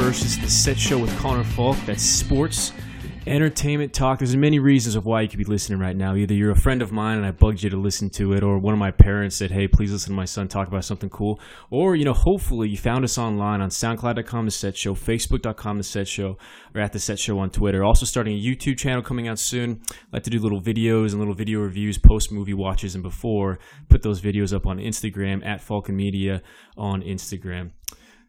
is July 21st. Is the set show with Connor Falk. That's sports, entertainment, talk. There's many reasons of why you could be listening right now. Either you're a friend of mine and I bugged you to listen to it, or one of my parents said, hey, please listen to my son talk about something cool. Or, you know, hopefully you found us online on SoundCloud.com, The Set Show, Facebook.com, The Set Show, or at The Set Show on Twitter. Also starting a YouTube channel coming out soon. I like to do little videos and little video reviews, post movie watches, and before put those videos up on Instagram at Falcon Media on Instagram.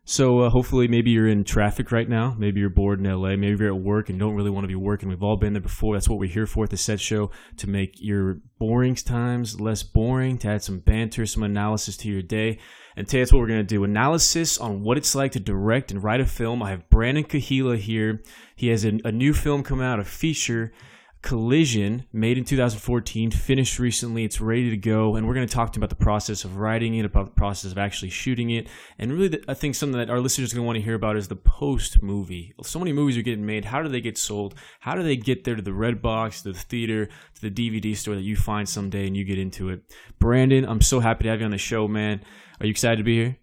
So uh, hopefully, maybe you're in traffic right now. Maybe you're bored in LA. Maybe you're at work and don't really want to be working. We've all been there before. That's what we're here for at the set show to make your boring times less boring, to add some banter, some analysis to your day. And today, that's what we're going to do analysis on what it's like to direct and write a film. I have Brandon Kahila here. He has a, a new film coming out, a feature Collision, made in 2014, finished recently. It's ready to go, and we're going to talk to him about the process of writing it, about the process of actually shooting it, and really, the, I think something that our listeners are going to want to hear about is the post movie. So many movies are getting made. How do they get sold? How do they get there to the red box, to the theater, to the DVD store that you find someday and you get into it? Brandon, I'm so happy to have you on the show, man. Are you excited to be here?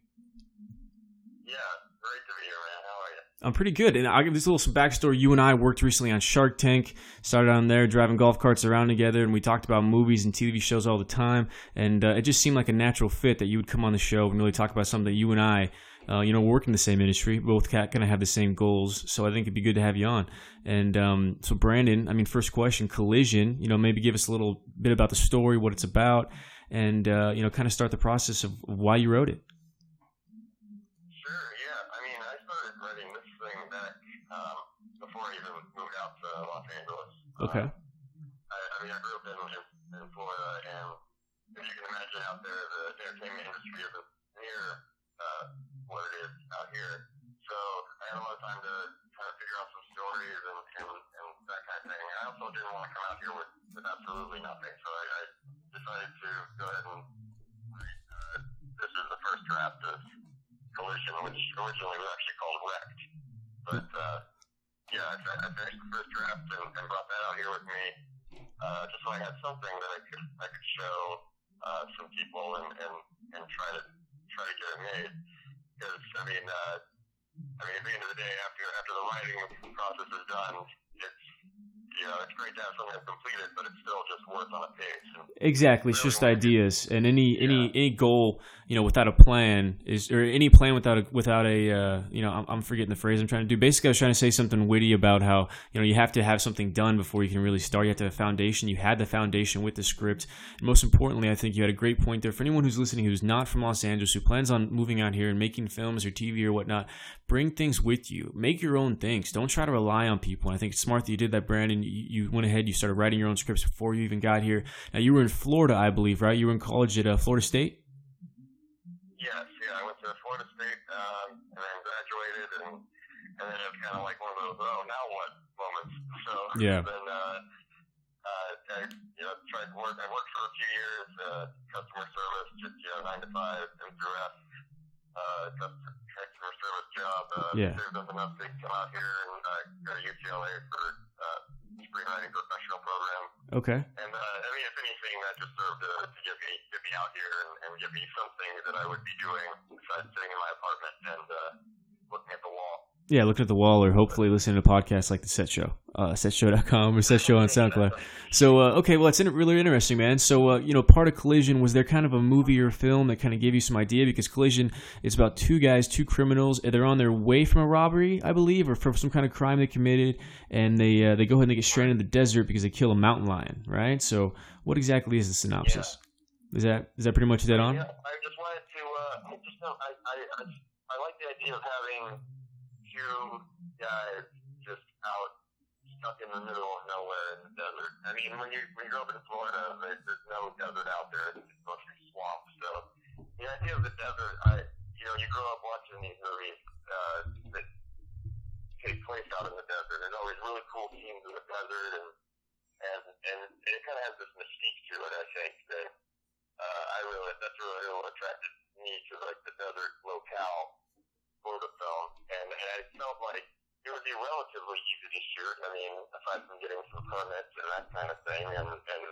I'm pretty good. And I'll give this little some backstory. You and I worked recently on Shark Tank, started on there driving golf carts around together, and we talked about movies and TV shows all the time. And uh, it just seemed like a natural fit that you would come on the show and really talk about something that you and I, uh, you know, work in the same industry, both kind of have the same goals. So I think it'd be good to have you on. And um, so, Brandon, I mean, first question Collision, you know, maybe give us a little bit about the story, what it's about, and, uh, you know, kind of start the process of why you wrote it. Okay. Uh, I, I mean, I grew up in, in, Florida, and if you can imagine out there, the entertainment industry isn't near uh, what it is out here. So I had a lot of time to kind of figure out some stories and, and, and that kind of thing. I also didn't want to come out here with, with absolutely nothing. So I, I decided to go ahead and write, uh, this is the first draft of Collision, which originally was actually called Wrecked. But, uh, yeah, I, I finished the first draft and, and brought that out here with me, uh, just so I had something that I could I could show uh, some people and, and, and try to try to get it made. Because I mean, uh, I mean, at the end of the day, after after the writing process is done, it's you know, it's great to have something completed, but it's still just words on a page. Exactly, it's just ideas, and any yeah. any any goal, you know, without a plan is, or any plan without a without a, uh, you know, I'm, I'm, forgetting the phrase I'm trying to do. Basically, I was trying to say something witty about how you know you have to have something done before you can really start. You have to have a foundation. You had the foundation with the script, and most importantly, I think you had a great point there for anyone who's listening who's not from Los Angeles who plans on moving out here and making films or TV or whatnot. Bring things with you. Make your own things. Don't try to rely on people. And I think it's smart that you did that, Brandon. You, you went ahead. You started writing your own scripts before you even got here. Now you were in Florida, I believe, right? You were in college at uh, Florida State. Yes, yeah. I went to Florida State um, and then graduated, and and then it was kind of like one of those oh now what moments. So yeah. Then uh, uh, I you know tried to work. I worked for a few years, uh, customer service, just you know nine to five, and throughout uh, customer service job. Uh, yeah. Saved up enough to come out here and uh, go to UCLA for screenwriting professional program. Okay. And uh, I mean, if anything, that just served to, to get me get me out here and, and give me something that I would be doing besides sitting in my apartment and uh, looking at the wall. Yeah, looking at the wall or hopefully listening to podcasts like the Set Show, uh, setshow.com or Set Show on SoundCloud. So, uh, okay, well, it's really interesting, man. So, uh, you know, part of Collision, was there kind of a movie or film that kind of gave you some idea? Because Collision is about two guys, two criminals. and They're on their way from a robbery, I believe, or from some kind of crime they committed, and they uh, they go ahead and they get stranded in the desert because they kill a mountain lion, right? So, what exactly is the synopsis? Yeah. Is that is that pretty much dead on? Yeah, I just wanted to, uh, I just I, I, I like the idea of having two guys just out stuck in the middle of nowhere in the desert. I mean, when you when you grow up in Florida, there's, there's no desert out there. It's mostly swamp. So the idea of the desert, I you know, you grow up watching these movies uh, that take place out in the desert. There's always really cool scenes in the desert, and and and it kind of has this mystique to it. I think that uh, I really that's really what attracted me to like the desert locale the film, and, and I felt like it would be relatively easy to shoot. I mean, aside from getting some permits and that kind of thing, and, and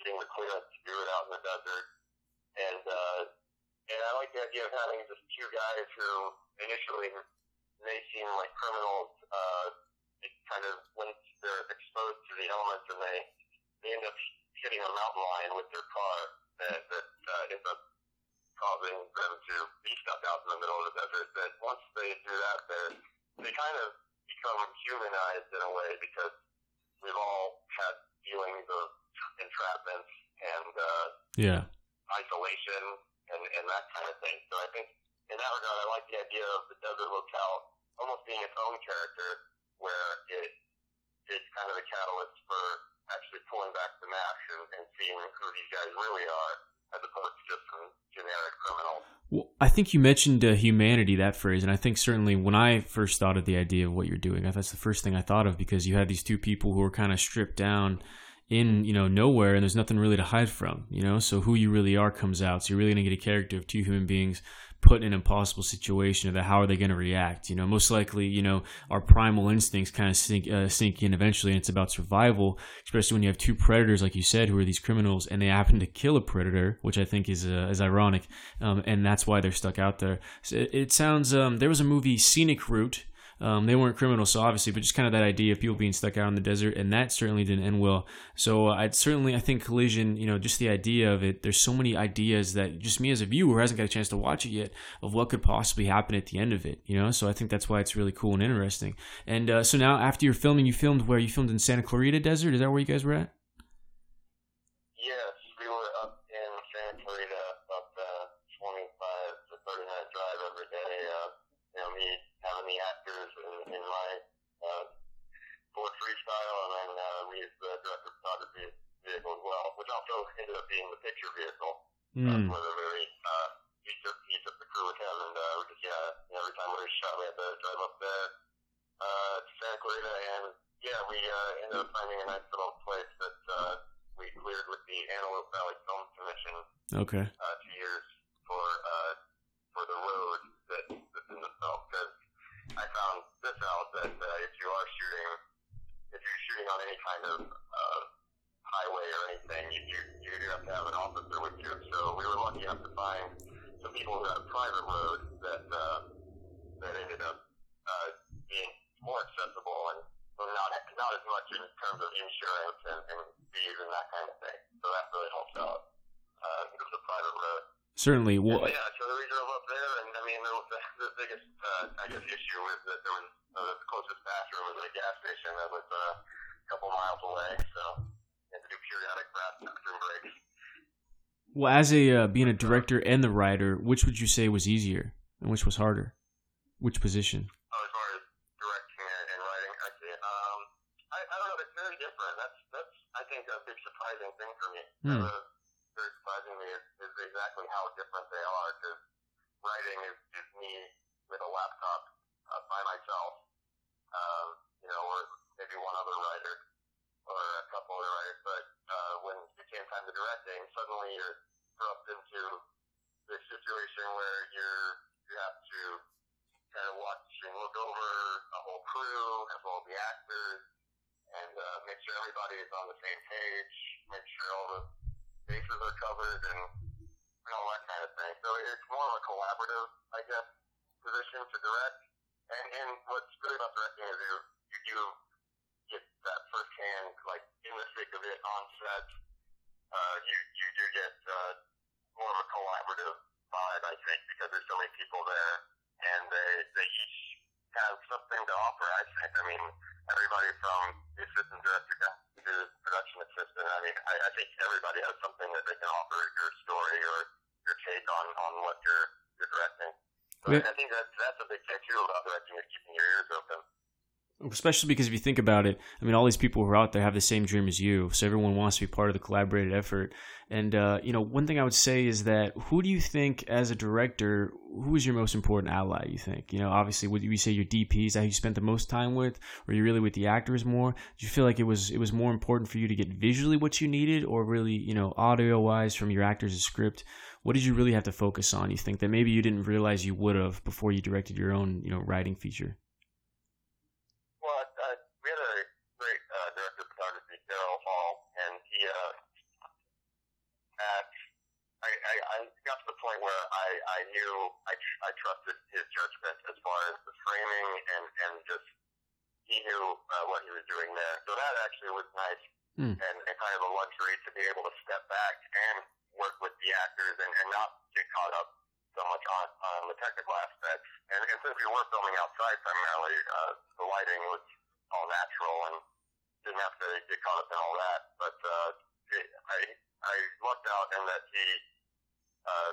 getting the clearance to do it out in the desert. And uh, and I like the idea of having just two guys who initially may seem like criminals, uh, kind of when they're exposed to the elements and they they end up hitting a mountain lion with their car that that uh, ends up causing them to the. That once they do that, they they kind of become humanized in a way because we've all had feelings of entrapment and uh, Yeah. isolation and, and that kind of thing. So I think in that regard, I like the idea of the desert locale almost being its own character, where it it's kind of the catalyst for actually pulling back the mask and, and seeing who these guys really are, as opposed to just some generic criminals. Well, I think you mentioned uh, humanity, that phrase, and I think certainly when I first thought of the idea of what you're doing, that's the first thing I thought of because you had these two people who were kind of stripped down in you know nowhere, and there's nothing really to hide from, you know. So who you really are comes out. So you're really gonna get a character of two human beings put in an impossible situation, that how are they going to react? You know, most likely, you know, our primal instincts kind of sink uh, sink in eventually, and it's about survival. Especially when you have two predators, like you said, who are these criminals, and they happen to kill a predator, which I think is uh, is ironic, um, and that's why they're stuck out there. So it, it sounds. Um, there was a movie, Scenic Route. Um, they weren't criminals, so obviously, but just kind of that idea of people being stuck out in the desert, and that certainly didn't end well. So uh, I'd certainly, I think Collision, you know, just the idea of it. There's so many ideas that just me as a viewer hasn't got a chance to watch it yet of what could possibly happen at the end of it. You know, so I think that's why it's really cool and interesting. And uh, so now, after you're filming, you filmed where you filmed in Santa Clarita Desert. Is that where you guys were at? Yes, we were up in Santa Clarita, up the 25 to 30 minute drive every day. Uh, you know, me having the actors in, in my uh, Ford Freestyle, and then uh, we used the director of photography vehicle as well, ended up being the picture vehicle Mm. for the movie. Uh, he took he took the crew with him, and uh, we just yeah, you know, every time we shot, we had to drive up there uh, to Santa Clarita, and yeah, we uh, ended up finding a nice little place that uh, we cleared with the Antelope Valley Film Commission Okay. uh, two years for uh, for the road that, that's in the film. Because I found this out that uh, if you are shooting, if you're shooting on any kind of highway or anything, you, you you do have to have an officer with you. So we were lucky enough to find some people who had a private road that uh, that ended up uh, being more accessible and not not as much in terms of insurance and, and fees and that kind of thing. So that really helped out. Uh, it was a private road. Certainly. Well, yeah, so we drove up there, and I mean, the, the, the biggest, uh, I guess, issue was that there was uh, the closest bathroom was at a gas station that was uh, a couple miles away, so we had to do periodic bathroom breaks. well, as a uh, being a director and the writer, which would you say was easier and which was harder? Which position? Oh, as far as directing and, and writing, I see. Um, I, I don't know. It's very different. That's that's I think a big surprising thing for me. Hmm. Uh, very surprising to me is, is exactly how different they are. Because writing is, is me with a laptop uh, by myself. Um, you know, or maybe one other writer or a couple other writers. But uh, when it came time to directing, suddenly you're thrust into this situation where you're you have to kind of watch and look over a whole crew as well as the actors and uh, make sure everybody is on the same page, make sure all the bases are covered and, and all that kind of thing. So it's more of a collaborative, I guess, position to direct. And, and what's good about directing is you, you do get that firsthand, like in the thick of it on set. Uh, you, you do get uh, more of a collaborative vibe, I think, because there's so many people there and they they each have something to offer. I think. I mean, everybody from the assistant director down to the production assistant. I I, think everybody has something that they can offer your story or your take on on what you're you're directing. So Yeah. I think that's that's a big thing too about directing is keeping your ears open. Especially because if you think about it, I mean, all these people who are out there have the same dream as you, so everyone wants to be part of the collaborated effort. And uh, you know, one thing I would say is that who do you think, as a director, who is your most important ally? You think, you know, obviously, would you say your DPs that you spent the most time with, or you really with the actors more? Do you feel like it was it was more important for you to get visually what you needed, or really, you know, audio wise from your actors' script? What did you really have to focus on? You think that maybe you didn't realize you would have before you directed your own, you know, writing feature? Well, uh, we had a great uh, director of photography, Daryl Hall, and he, uh, at, I, I, I got to the point where I, I knew I, tr- I trusted his judgment as far as the framing and, and just he knew uh, what he was doing there. So that actually was nice Hmm. and, and kind of a luxury to be able to step back and work with the actors and, and not get caught up so much on, on the technical aspects. And, and since we were filming outside primarily, uh, the lighting was all natural and didn't have to get caught up in all that. But uh, it, I I lucked out in that he uh,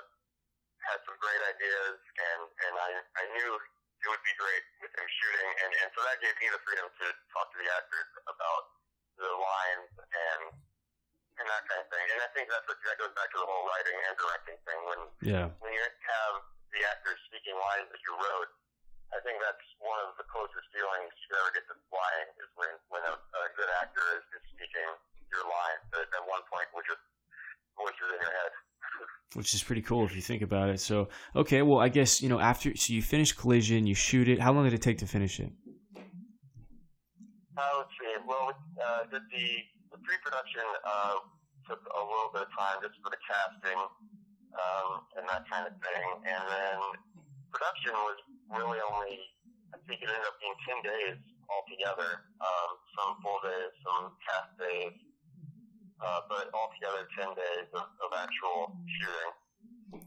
had some great ideas, and and I I knew it would be great with him shooting, and and so that gave me the freedom to talk to the actors about the lines and and that kind of thing. And I think that's what that goes back to the whole writing and directing thing. When Yeah. when you have the actors speaking lines that you wrote, I think that's one of the closest feelings you ever get to flying is when when a, a good actor is, is speaking your lines at, at one point, which is voices in your head. Which is pretty cool if you think about it. So, okay, well, I guess, you know, after, so you finish Collision, you shoot it. How long did it take to finish it? Let's see. Well, uh, the, the pre-production uh, took a little bit of time just for the casting um, and that kind of thing, and then production was really only. I think it ended up being ten days altogether. Um, some full days, some half days, uh, but altogether ten days of, of actual shooting.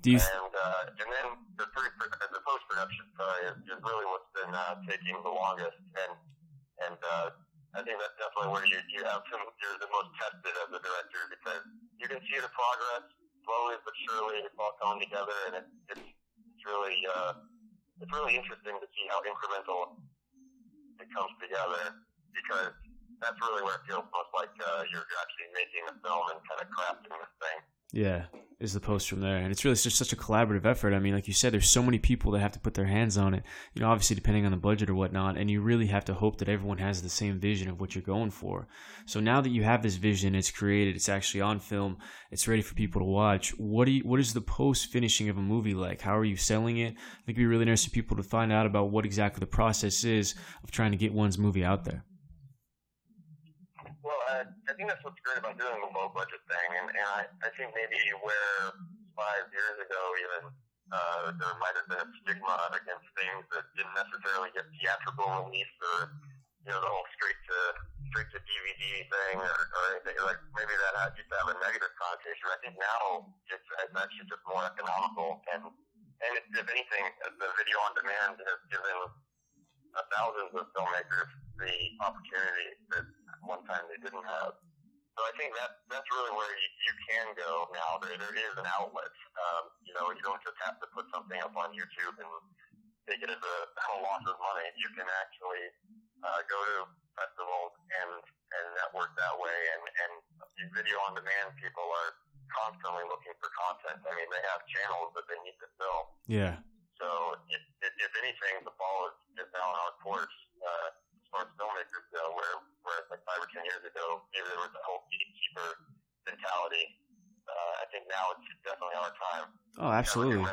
You, And uh, and then the pre the post production sorry is, is really what's been uh, taking the longest, and and uh, I think that's definitely where you you have some you're the most tested as a director because you can see the progress slowly but surely it's all coming together, and it's it's, it's really uh, it's really interesting to see how incremental it comes together because that's really where it feels most like uh, you're actually making a film and kind of crafting this thing. yeah, is the post from there. And it's really just such a collaborative effort. I mean, like you said, there's so many people that have to put their hands on it, you know, obviously depending on the budget or whatnot. And you really have to hope that everyone has the same vision of what you're going for. So now that you have this vision, it's created, it's actually on film, it's ready for people to watch. What do you, what is the post finishing of a movie like? How are you selling it? I think it'd be really interesting for people to find out about what exactly the process is of trying to get one's movie out there. Well, I, I think that's what's great about doing the low budget thing, and, and I, I think maybe where five years ago even uh, there might have been a stigma against things that didn't necessarily get theatrical release or you know the whole straight to straight to DVD thing or, or anything like maybe that had, used to have a negative connotation. I think now it's, it's actually just more economical and and if, if anything, the video on demand has given uh, thousands of filmmakers the opportunity that one time they didn't have. So I think that that's really where you, you can go now. There, there is an outlet. Um, you know, you don't just have to put something up on YouTube and take it as a, a loss of money. You can actually uh, go to festivals and and network that way. And and video on demand people are constantly looking for content. I mean, they have channels that they need to fill. Yeah. So if, if, if anything, the ball is, is now in our court uh, as far as filmmakers go, where where like five or ten years ago, maybe there was a whole gatekeeper mentality. Uh, I think now it's definitely our time. Oh, absolutely.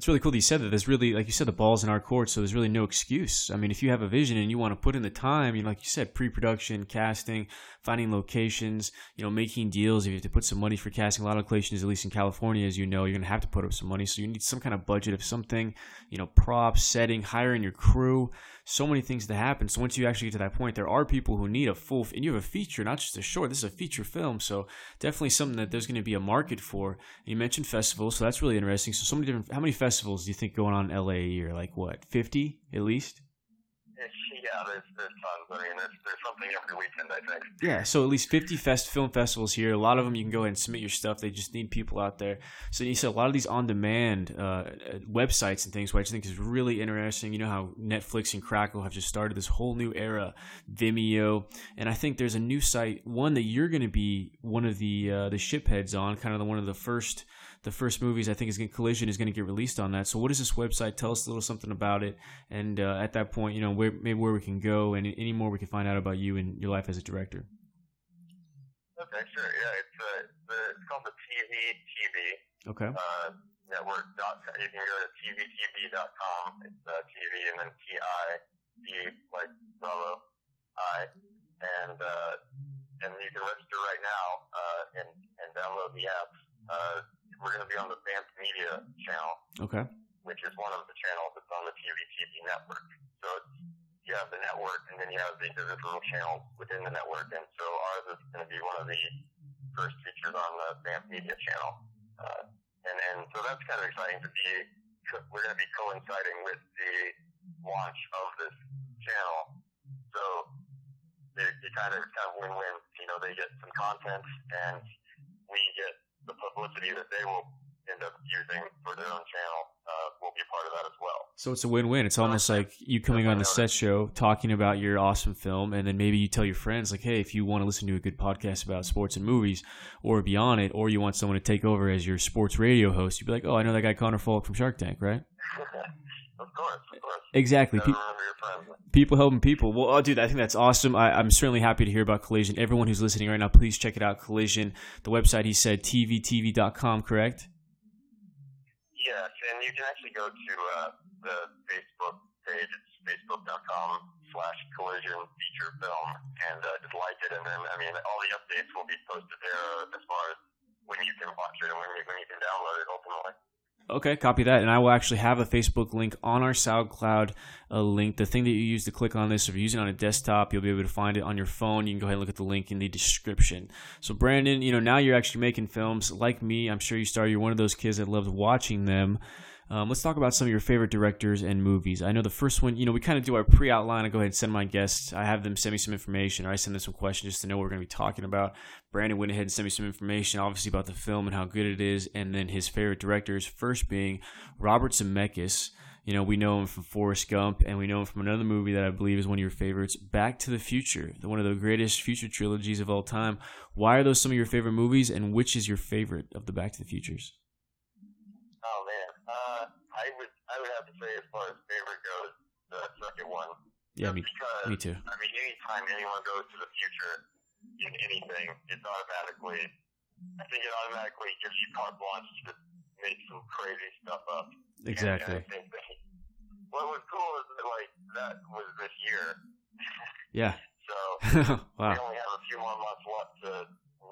That's really cool that you said that. There's really, like you said, the ball's in our court, so there's really no excuse. I mean, if you have a vision and you want to put in the time, you know, like you said, pre-production, casting, finding locations, you know, making deals. If you have to put some money for casting, a lot of locations, at least in California, as you know, you're going to have to put up some money. So you need some kind of budget of something, you know, props, setting, hiring your crew. So many things to happen. So once you actually get to that point, there are people who need a full, and you have a feature, not just a short. This is a feature film, so definitely something that there's going to be a market for. And you mentioned festivals, so that's really interesting. So so many different. How many festivals do you think going on in LA a year? Like what, fifty at least? Yeah, there's there's tons. I mean, there's there's something every weekend. I think. Yeah, so at least 50 fest film festivals here. A lot of them you can go ahead and submit your stuff. They just need people out there. So you said a lot of these on-demand uh, websites and things, which I think is really interesting. You know how Netflix and Crackle have just started this whole new era, Vimeo, and I think there's a new site, one that you're going to be one of the uh, the shipheads on, kind of the, one of the first the first movies I think is going Collision is going to get released on that. So what is this website? Tell us a little something about it, and uh, at that point, you know, where maybe where we can go and any more we can find out about you and your life as a director. Okay, sure. Yeah, it's uh, the, it's called the TV TV Okay. uh, network. Dot, you can go to tvtv.com. It's uh, TV and then T I B like Bravo I, and uh, and you can register right now uh, and and download the app. Uh, we're going to be on the Vamp Media channel, Okay. which is one of the channels that's on the TV TV network. So it's you have the network, and then you have the individual channels within the network. And so ours is going to be one of the first features on the Vamp Media channel. Uh, and, and so that's kind of exciting to be, we're going to be coinciding with the launch of this channel. So it, it kind of, kind of win-win. You know, they get some content and we get the publicity that they will end up using for their own channel uh, will be part of that as well. So it's a win-win. It's almost like you coming on the set show, talking about your awesome film, and then maybe you tell your friends, like, "Hey, if you want to listen to a good podcast about sports and movies, or beyond it, or you want someone to take over as your sports radio host, you'd be like, "Oh, I know that guy Connor Falk from Shark Tank, right?" of course, of course. Exactly. Pe- people helping people. Well, oh, dude, I think that's awesome. I, am certainly happy to hear about Collision. Everyone who's listening right now, please check it out. Collision. The website he said tvtv.com, correct? Yes, and you can actually go to uh, the Facebook page. It's facebook.com slash collision feature film and uh, just like it. And then, I mean, all the updates will be posted there as far as when you can watch it and when you, when you can download it ultimately. Okay, copy that. And I will actually have a Facebook link on our SoundCloud a link. The thing that you use to click on this, if you're using it on a desktop, you'll be able to find it on your phone. You can go ahead and look at the link in the description. So, Brandon, you know, now you're actually making films like me. I'm sure you started, you're one of those kids that loves watching them. Um, let's talk about some of your favorite directors and movies. I know the first one, you know, we kind of do our pre outline. I go ahead and send my guests. I have them send me some information, or I send them some questions just to know what we're going to be talking about. Brandon went ahead and sent me some information, obviously, about the film and how good it is, and then his favorite directors, first being Robert Zemeckis. You know, we know him from Forrest Gump, and we know him from another movie that I believe is one of your favorites, Back to the Future, one of the greatest future trilogies of all time. Why are those some of your favorite movies, and which is your favorite of the Back to the Futures? Say as far as favorite goes, the second one. Yeah, me, because, me too. I mean, anytime anyone goes to the future in anything, it's automatically, I think it automatically gives you carte blanche to make some crazy stuff up. Exactly. And, and that, what was cool is that, like, that was this year. Yeah. so, wow. we only have a few more months left to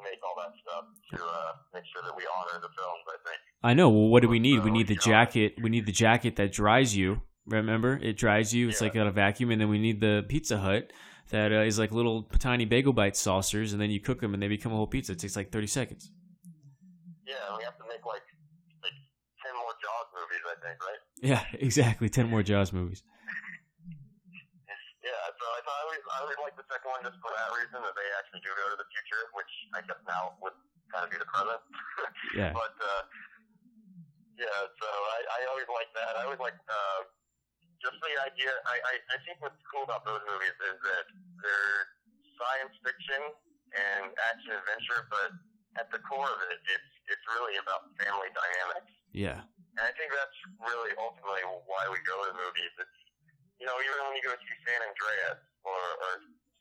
make all that stuff to uh, make sure that we honor the films. I think. I know. Well, what do we need? we need the jacket. We need the jacket that dries you. Remember, it dries you. It's yeah. like got a vacuum, and then we need the Pizza Hut that uh, is like little tiny bagel bite saucers, and then you cook them, and they become a whole pizza. It takes like thirty seconds. Yeah, we have to make like like ten more Jaws movies, I think, right? Yeah, exactly. Ten more Jaws movies. I always, I always like the second one just for that reason that they actually do go to the future, which I guess now would kind of be the present. yeah. But uh, yeah, so I, I always like that. I always like uh, just the idea. I, I, I think what's cool about those movies is that they're science fiction and action adventure, but at the core of it, it's it's really about family dynamics. Yeah. And I think that's really ultimately why we go to the movies. It's you know, even when you go see San Andreas or, or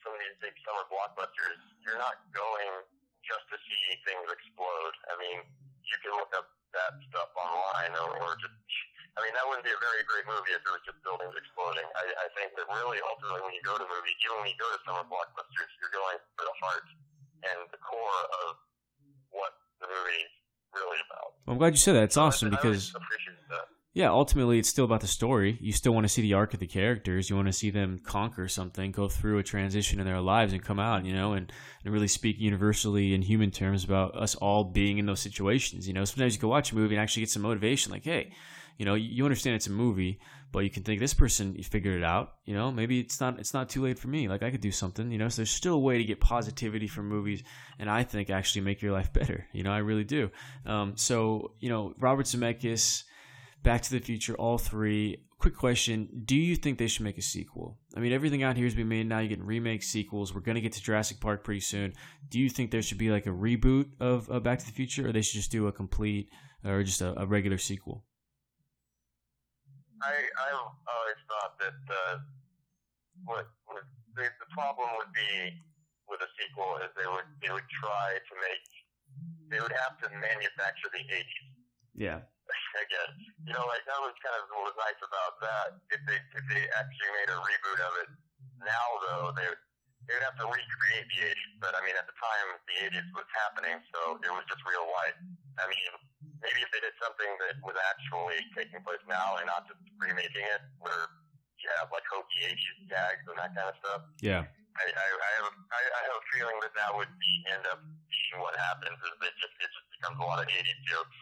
some of these big summer blockbusters, you're not going just to see things explode. I mean, you can look up that stuff online or, just, I mean, that wouldn't be a very great movie if it was just buildings exploding. I, I think that really ultimately when you go to movies, even when you go to summer blockbusters, you're going for the heart and the core of what the movie's really about. I'm glad you said that. It's awesome I, because. I appreciate that yeah, ultimately it's still about the story. You still want to see the arc of the characters. You want to see them conquer something, go through a transition in their lives, and come out. You know, and, and really speak universally in human terms about us all being in those situations. You know, sometimes you can watch a movie and actually get some motivation. Like, hey, you know, you understand it's a movie, but you can think this person figured it out. You know, maybe it's not it's not too late for me. Like I could do something. You know, so there's still a way to get positivity from movies, and I think actually make your life better. You know, I really do. Um, so you know, Robert Zemeckis Back to the Future, all three. Quick question: Do you think they should make a sequel? I mean, everything out here has been made now. You get remakes, sequels. We're gonna get to Jurassic Park pretty soon. Do you think there should be like a reboot of uh, Back to the Future, or they should just do a complete or just a, a regular sequel? I I've always thought that uh, what, what the, the problem would be with a sequel is they would they would try to make they would have to manufacture the 80s. Yeah again. You know, like that was kind of what was nice about that. If they if they actually made a reboot of it now, though, they they would have to recreate the '80s. But I mean, at the time, the '80s was happening, so it was just real life. I mean, maybe if they did something that was actually taking place now and not just remaking it, where you have like hokey 80s gags and that kind of stuff. Yeah. I, I, I have a, I, I have a feeling that that would be, end up being what happens is that just it just becomes a lot of 80s jokes.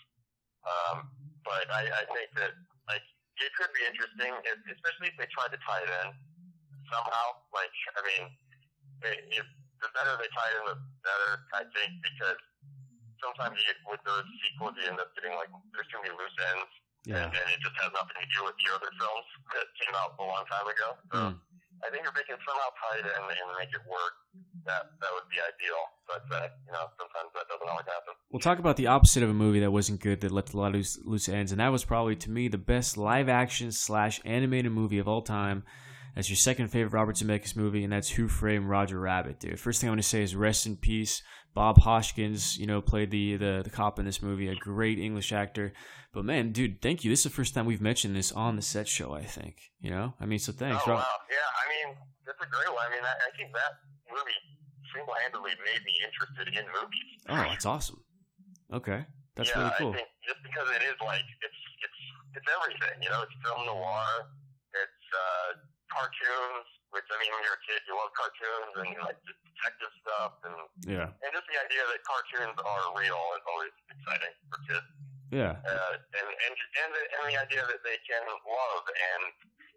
Um, but I, I think that like it could be interesting, if, especially if they try to tie it in somehow. Like I mean, if the better they tie it in, the better I think because sometimes you, with those sequels you end up getting like there's too many loose ends. Yeah. And, and it just has nothing to do with the other films that came out a long time ago. So Mm. I think if they can somehow tie it in and make it work, that that would be ideal. But uh, you know, sometimes that doesn't always happen. We'll talk about the opposite of a movie that wasn't good that left a lot of loose, loose ends, and that was probably to me the best live action slash animated movie of all time. That's your second favorite Robert Zemeckis movie, and that's Who Framed Roger Rabbit, dude. First thing I want to say is rest in peace. Bob Hoskins, you know, played the, the the cop in this movie, a great English actor. But man, dude, thank you. This is the first time we've mentioned this on the set show. I think, you know, I mean, so thanks. oh Rob- wow, yeah. I mean, that's a great one. I mean, I, I think that movie single-handedly made me interested in movies. Oh, that's awesome. Okay, that's yeah, really cool. I think just because it is like it's it's it's everything. You know, it's film noir. It's uh, cartoons. Which I mean, when you're a kid, you love cartoons and you like the detective stuff, and Yeah, and just the idea that cartoons are real is always exciting for kids. yeah, uh, and and and the, and the idea that they can love and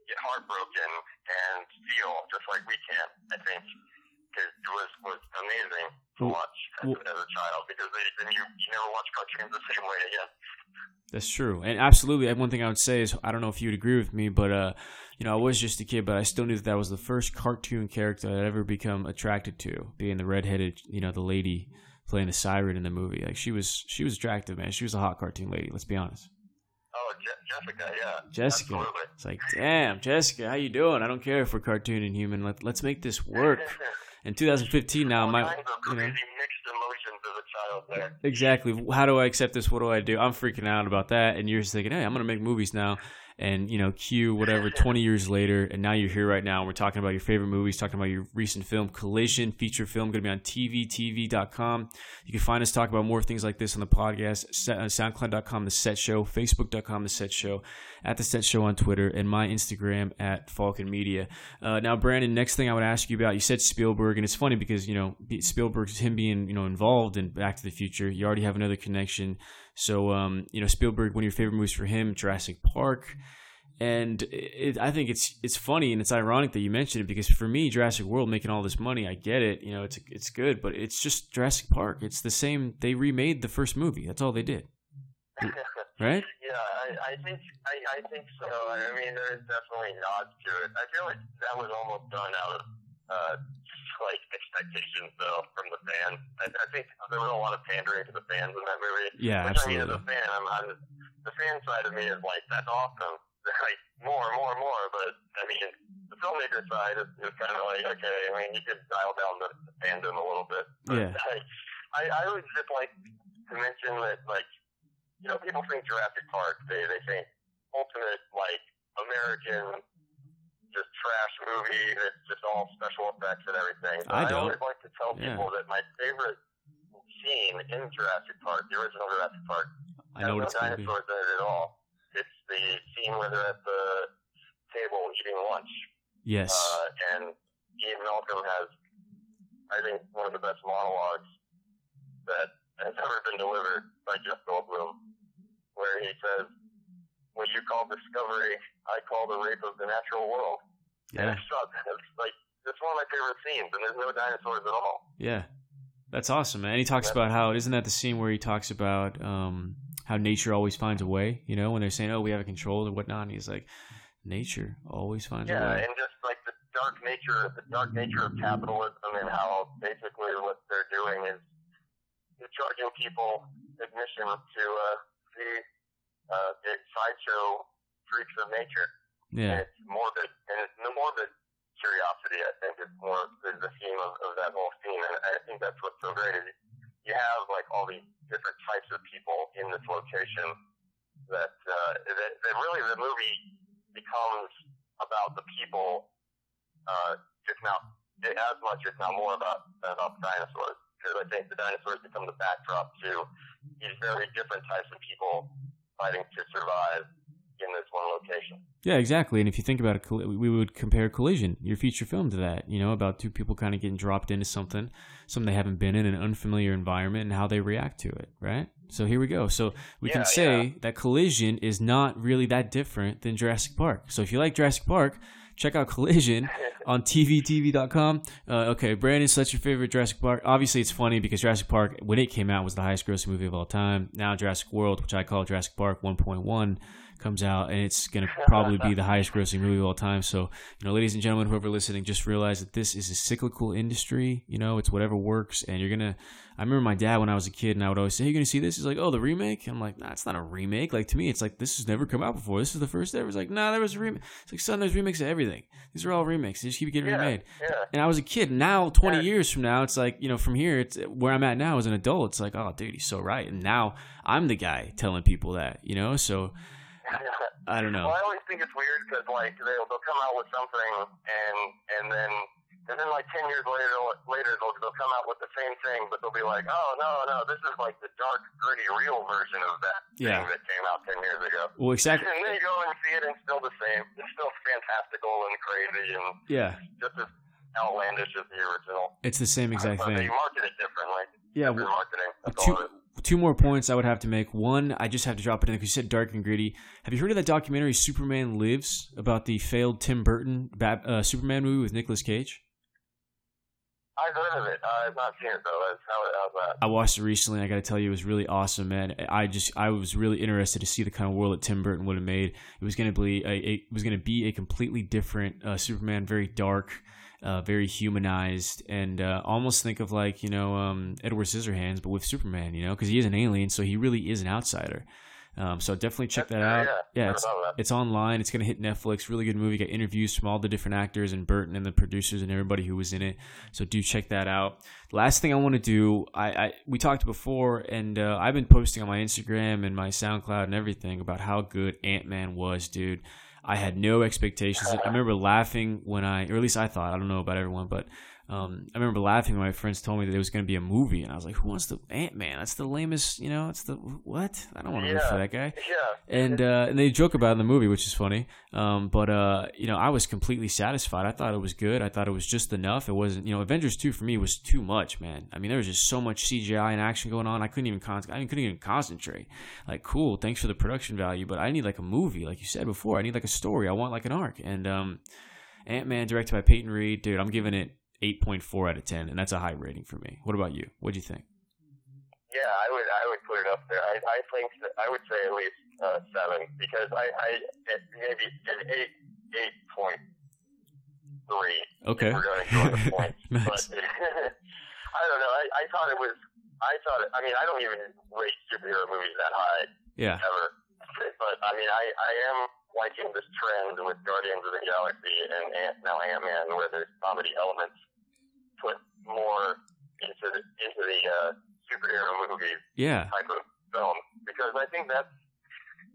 get heartbroken and feel just like we can, I think, is, was was amazing to watch as, well- as a child because they, then you you never watch cartoons the same way again. That's true, and absolutely. One thing I would say is I don't know if you would agree with me, but uh, you know, I was just a kid, but I still knew that that was the first cartoon character I'd ever become attracted to, being the redheaded, you know, the lady playing the siren in the movie. Like she was, she was attractive, man. She was a hot cartoon lady. Let's be honest. Oh, Je- Jessica, yeah, Jessica, absolutely. it's like, damn, Jessica, how you doing? I don't care if we're cartoon and human. Let let's make this work. In 2015, now my, you know, mixed emotions as a child there. Exactly. How do I accept this? What do I do? I'm freaking out about that, and you're just thinking, "Hey, I'm going to make movies now." And you know, cue whatever. Twenty years later, and now you're here right now. And we're talking about your favorite movies, talking about your recent film, Collision feature film, going to be on tvtv.com. You can find us talk about more things like this on the podcast, uh, SoundCloud.com, The Set Show, Facebook.com, The Set Show, at The Set Show on Twitter, and my Instagram at Falcon Media. Uh, now, Brandon, next thing I would ask you about, you said Spielberg, and it's funny because you know Spielberg's him being you know involved in Back to the Future. You already have another connection. So, um, you know, Spielberg, one of your favorite movies for him, Jurassic Park. And it, I think it's it's funny and it's ironic that you mentioned it because for me, Jurassic World making all this money, I get it. You know, it's it's good, but it's just Jurassic Park. It's the same. They remade the first movie. That's all they did, right? Yeah, I, I think I, I think so. I mean, there's definitely nods to it. I feel like that was almost done out of uh, like expectations, though, from the fans. I, I think there was a lot of pandering to the fans in that movie. Yeah, Which I mean, as absolutely. a fan, I'm, I'm the fan side of me is like, that's awesome. Like more, more, more. But I mean, the filmmaker side is, is kind of like, okay, I mean, you could dial down the, the fandom a little bit. But Yeah. I, I, I would just like to mention that, like, you know, people think Jurassic Park, they, they think ultimate, like, American, just trash movie that's just all special effects and everything. But I I, always like to tell Yeah. people that my favorite scene in Jurassic Park, the original Jurassic Park, I know has it's no going to be. dinosaurs in it at all. It's the scene where they're at the table eating lunch, Yes. uh, and Ian Malcolm has, I think, one of the best monologues that has ever been delivered by Jeff Goldblum, where he says, "What you call discovery, I call the rape of the natural world." And Yeah. it's, not- it's like it's one of my favorite scenes, and there's no dinosaurs at all. Yeah. That's awesome, man. And he talks about how isn't that the scene where he talks about um, how nature always finds a way? You know, when they're saying, "Oh, we have it controlled" or whatnot, and he's like, "Nature always finds Yeah, a way." Yeah, and just like the dark nature, the dark nature of capitalism, and how basically what they're doing is they're charging people admission to uh, see uh, the sideshow freaks of nature. Yeah. And it's morbid, and it's the morbid curiosity. I think is more is the theme of, of that whole scene, and I think that's what's so great. Is you have like all these different types of people in this location that uh, that, that really the movie becomes about the people, uh, if not as much, if not more about about the dinosaurs. Because I think the dinosaurs become the backdrop to these very different types of people fighting to survive in this one location. Yeah, exactly. And if you think about it, we would compare Collision, your feature film, to that. You know, about two people kind of getting dropped into something, something they haven't been in, an unfamiliar environment, and how they react to it. Right. So here we go. So we Yeah, can say yeah. that Collision is not really that different than Jurassic Park. So if you like Jurassic Park, check out Collision on tvtv.com. Uh, okay, Brandon, so that's your favorite Jurassic Park. Obviously, it's funny because Jurassic Park, when it came out, was the highest grossing movie of all time. Now, Jurassic World, which I call Jurassic Park 1.1, comes out, and it's going to probably be the highest grossing movie of all time. So, you know, ladies and gentlemen, whoever listening, just realize that this is a cyclical industry. You know, it's whatever works, and you're going to. I remember my dad when I was a kid, and I would always say, "Hey, you going to see this?" He's like, "Oh, the remake." I'm like, "Nah, it's not a remake." Like to me, it's like this has never come out before. This is the first ever. It's like, "Nah, there was a remake." It's like, "Son, there's remakes of everything. These are all remakes. They just keep getting Yeah, remade." yeah. And I was a kid. Now, 20 Yeah. years from now, it's like, you know, from here, it's where I'm at now as an adult. It's like, oh, dude, he's so right. And now I'm the guy telling people that, you know? So I don't know. Well, I always think it's weird because like they'll they'll come out with something and and then and then like ten years later later they'll they'll come out with the same thing, but they'll be like, oh no no, this is like the dark gritty real version of that Yeah. thing that came out ten years ago. Well, exactly. And then you go and see it and it's still the same. It's still fantastical and crazy and Yeah. just as outlandish as the original. It's the same exact but thing. they market it differently. Yeah. Well, marketing. That's two, all it is. Two more points I would have to make. One, I just have to drop it in because you said dark and gritty. Have you heard of that documentary Superman Lives about the failed Tim Burton Bat, uh, Superman movie with Nicolas Cage? I've heard of it. Uh, I've not seen it though. That's how how's that? I watched it recently. I got to tell you, it was really awesome, man. I just I was really interested to see the kind of world that Tim Burton would have made. It was going to be a, it was going to be a completely different uh, Superman, very dark, uh, very humanized, and uh, almost think of like you know um, Edward Scissorhands, but with Superman. You know, because he is an alien, so he really is an outsider. Um, so definitely check that out. Yeah, yeah. it's, I love that. it's online. It's going to hit Netflix. Really good movie. Got interviews from all the different actors and Burton and the producers and everybody who was in it. So do check that out. Last thing I want to do, I, I we talked before, and uh, I've been posting on my Instagram and my SoundCloud and everything about how good Ant Man was, dude. I had no expectations. I remember laughing when I, or at least I thought, I don't know about everyone, but um, I remember laughing when my friends told me that it was going to be a movie, and I was like, "Who wants the Ant Man? That's the lamest, you know. It's the what? I don't want to root Yeah. for that guy." Yeah. and uh, and they joke about it in the movie, which is funny. Um, but uh, you know, I was completely satisfied. I thought it was good. I thought it was just enough. It wasn't, you know, Avengers two for me was too much, man. I mean, there was just so much CGI and action going on. I couldn't even con- I couldn't even concentrate. Like, cool, thanks for the production value, but I need like a movie, like you said before. I need like a story. I want like an arc. And um, Ant Man, directed by Peyton Reed, dude, I'm giving it eight point four out of ten, and that's a high rating for me. What about you? What do you think? Yeah, I would I would put it up there. I I think that I would say at least uh, seven because I I it, maybe an eight eight point three. Okay. We're going to go with points, Nice. but I don't know. I I thought it was. I thought. It, I mean, I don't even rate superhero movies that high Yeah. ever. But I mean, I I am liking this trend with Guardians of the Galaxy and Ant, now Ant Man, where there's comedy elements put more into the into the uh, superhero movie Yeah. type of film because I think that's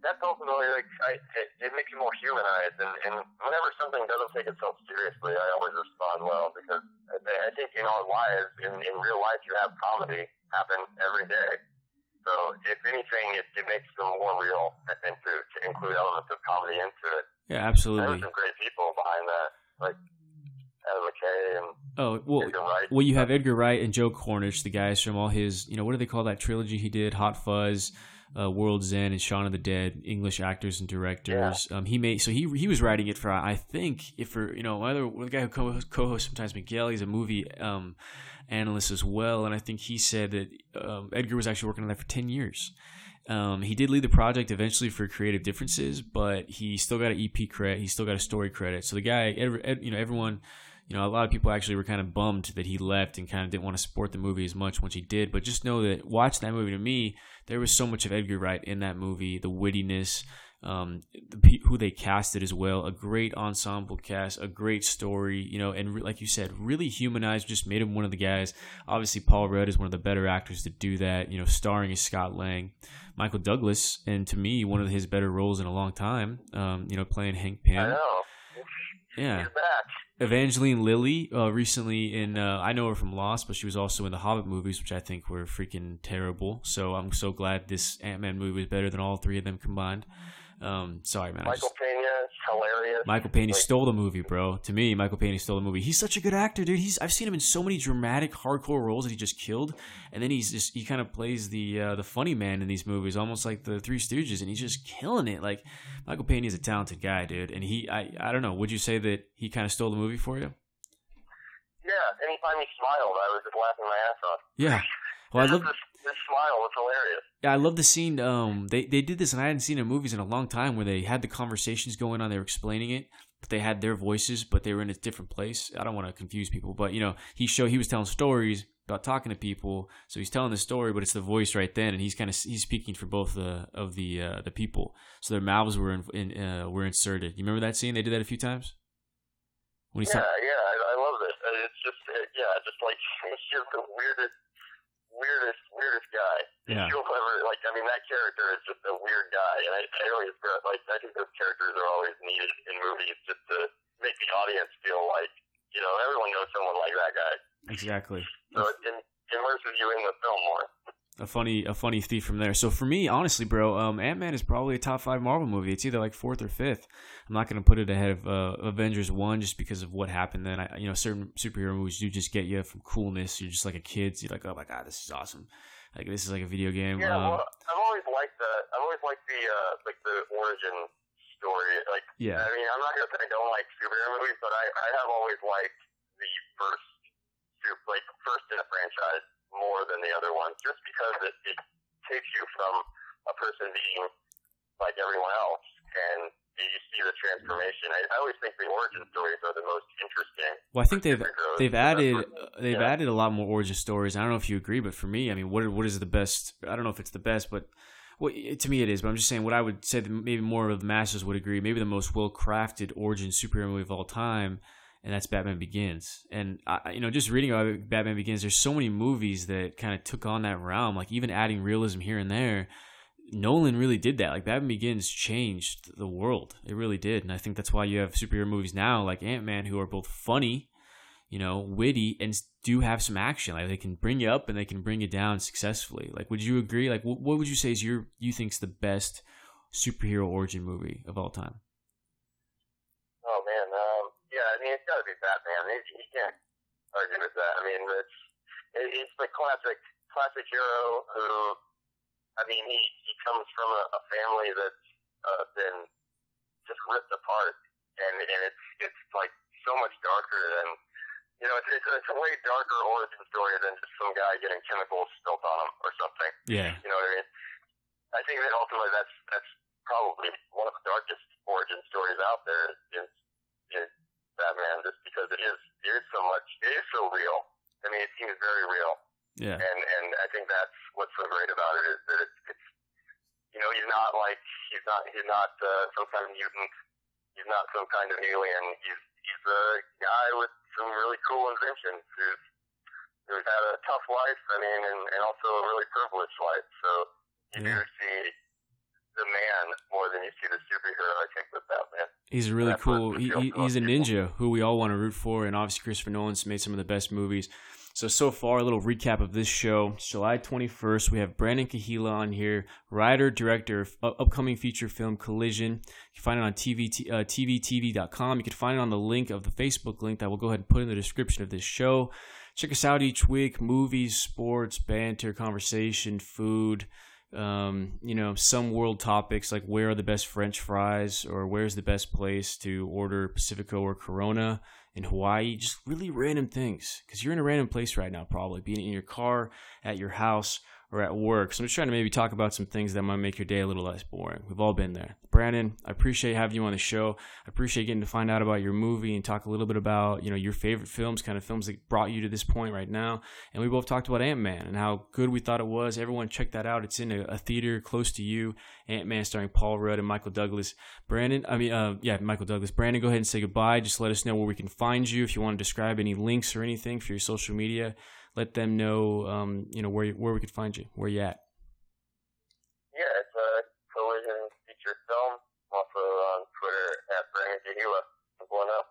that's ultimately like I, it, it makes you more humanized and, and whenever something doesn't take itself seriously, I always respond well because I, I think in our lives, in, in real life, you have comedy happen every day. So if anything, it, it makes them more real and to, to include elements of comedy into it. Yeah. There Absolutely. are some great people behind that, like Adam McKay and Oh well. Well, you have Edgar Wright and Joe Cornish, the guys from all his, you know, what do they call that trilogy he did? Hot Fuzz, uh, World's End, and Shaun of the Dead. English actors and directors. Um, he made so he he was writing it for I think if for you know other the guy who co- co-hosts sometimes Miguel, he's a movie um, analyst as well, and I think he said that um, Edgar was actually working on that for ten years. Um, he did lead the project eventually for creative differences, but he still got an EP credit. He still got a story credit. So the guy, you know, everyone, you know, a lot of people actually were kind of bummed that he left and kind of didn't want to support the movie as much once he did. But just know that watching that movie to me, there was so much of Edgar Wright in that movie, the wittiness, um, the, who they casted as well, a great ensemble cast, a great story, you know, and re- like you said, really humanized, just made him one of the guys. Obviously, Paul Rudd is one of the better actors to do that, you know, starring as Scott Lang. Michael Douglas, and to me, one of his better roles in a long time, um, you know, playing Hank I Pym. know. Yeah. Evangeline Lilly, uh, recently in uh, I know her from Lost, but she was also in the Hobbit movies, which I think were freaking terrible. So I'm so glad this Ant Man movie was better than all three of them combined. Um, sorry, man. Michael Pena, hilarious. Michael Pena like, stole the movie, bro. To me, Michael Pena stole the movie. He's such a good actor, dude. He's I've seen him in so many dramatic, hardcore roles that he just killed, and then he's just he kind of plays the uh, the funny man in these movies, almost like the Three Stooges, and he's just killing it. Like Michael Pena is a talented guy, dude. And he, I, I don't know. Would you say that he kind of stole the movie for you? Yeah. Anytime he finally smiled, I was just laughing my ass off. Yeah. Well, I love this, smile was hilarious. Yeah, I love the scene. Um, they they did this, and I hadn't seen in movies in a long time where they had the conversations going on. They were explaining it, but they had their voices, but they were in a different place. I don't want to confuse people, but you know, he showed he was telling stories about talking to people, so he's telling the story, but it's the voice right then, and he's kind of he's speaking for both the of the uh, the people. So their mouths were in, in uh, were inserted. You remember that scene? They did that a few times. When he's yeah, ta- yeah, I, I love it. It's just it, yeah, just like it's just the weirdest weirdest, weirdest guy. Yeah. You'll ever like. I mean, that character is just a weird guy, and I, I always like. I think those characters are always needed in movies just to make the audience feel like you know everyone knows someone like that guy. Exactly. So it immerses you in the film more a funny a funny thief from there. So for me, honestly, bro, um, Ant Man is probably a top five Marvel movie. It's either like fourth or fifth. I'm not gonna put it ahead of uh, Avengers one just because of what happened. Then I, you know, certain superhero movies do just get you from coolness. You're just like a kid. So you're like, oh my god, this is awesome. Like this is like a video game. Yeah, um, well, I've always liked the I've always liked the uh, like the origin story. Like, yeah. I mean, I'm not gonna say I don't like superhero movies, but I I have always liked the first like first in a franchise more than the other ones, just because it, it takes you from a person being like everyone else and you see the transformation. I, I always think the origin stories are the most interesting. Well, I think they've they've added they've yeah. added a lot more origin stories. I don't know if you agree, but for me, I mean, what what is the best? I don't know if it's the best, but well, to me it is. But I'm just saying what I would say that maybe more of the masses would agree. Maybe the most well crafted origin superhero movie of all time and that's Batman Begins. And I, you know, just reading about Batman Begins, there's so many movies that kind of took on that realm. Like even adding realism here and there, Nolan really did that. Like Batman Begins changed the world. It really did, and I think that's why you have superhero movies now like Ant Man who are both funny, you know, witty, and do have some action. Like they can bring you up and they can bring you down successfully. Like, would you agree? Like, what, what would you say is your you think's the best superhero origin movie of all time? Oh man, um, yeah, I mean, it's got to be Batman. He can't argue with that. I mean, it's it's the classic classic hero who, I mean, he he comes from a, a family that's uh, been just ripped apart, and and it's it's like so much darker than you know, it's, it's, it's a way darker origin story than just some guy getting chemicals spilt on him or something. Yeah. You know what I mean? I think that ultimately that's that's probably one of the darkest origin stories out there is, is Batman just because it is it is so much it is so real. I mean, it seems very real. Yeah. And and I think that's what's so great about it is that it's, it's you know he's not like he's not he's not uh, some kind of mutant. He's not some kind of alien. He's he's a guy with some really cool inventions who's who's had a tough life. I mean, and, and also a really privileged life. So you yeah. do see the man more than you see the superhero. I think with Batman. He's a really cool. He, he's a ninja who we all want to root for, and obviously Christopher Nolan's made some of the best movies. So so far, a little recap of this show. July 21st, we have Brandon Kahila on here, writer, director of upcoming feature film Collision. You can find it on TV, uh, tvtv.com. You can find it on the link of the Facebook link that we'll go ahead and put in the description of this show. Check us out each week movies, sports, banter, conversation, food um, you know, some world topics like where are the best French fries or where's the best place to order Pacifico or Corona in Hawaii. Just really random things because you're in a random place right now, probably being in your car, at your house, or at work. So I'm just trying to maybe talk about some things that might make your day a little less boring. We've all been there. Brandon, I appreciate having you on the show. I appreciate getting to find out about your movie and talk a little bit about, you know, your favorite films, kind of films that brought you to this point right now. And we both talked about Ant-Man and how good we thought it was. Everyone check that out. It's in a, a theater close to you. Ant-Man starring Paul Rudd and Michael Douglas. Brandon, I mean, uh, yeah, Michael Douglas. Brandon, go ahead and say goodbye. Just let us know where we can find you. If you want to describe any links or anything for your social media, let them know, um, you know, where, where we could find you, where you at. Yeah, it's uh, Collision Feature Film. Also on Twitter at Brandon Jahila. One up.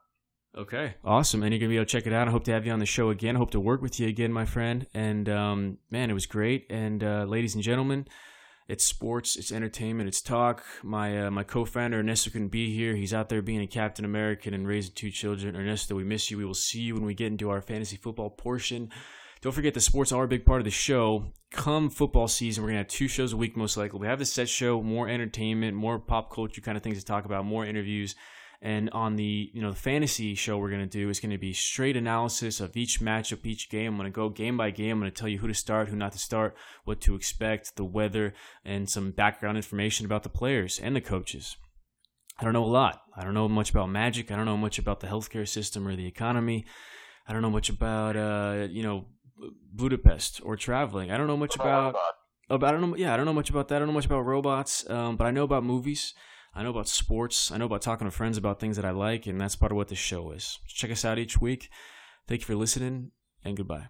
Okay, awesome. And you're gonna be able to check it out. I hope to have you on the show again. I hope to work with you again, my friend. And um, man, it was great. And uh, ladies and gentlemen, It's sports, it's entertainment, it's talk. My uh, my co-founder Ernesto couldn't be here. He's out there being a Captain American and raising two children. Ernesto, we miss you. We will see you when we get into our fantasy football portion. Don't forget the sports are a big part of the show. Come football season, we're gonna have two shows a week most likely. We have the set show, more entertainment, more pop culture kind of things to talk about, more interviews. And on the you know the fantasy show we're gonna do is gonna be straight analysis of each matchup, each game. I'm gonna go game by game. I'm gonna tell you who to start, who not to start, what to expect, the weather, and some background information about the players and the coaches. I don't know a lot. I don't know much about magic. I don't know much about the healthcare system or the economy. I don't know much about uh, you know Budapest or traveling. I don't know much about. about I don't know. Yeah, I don't know much about that. I don't know much about robots. Um, but I know about movies. I know about sports. I know about talking to friends about things that I like, and that's part of what this show is. Check us out each week. Thank you for listening, and goodbye.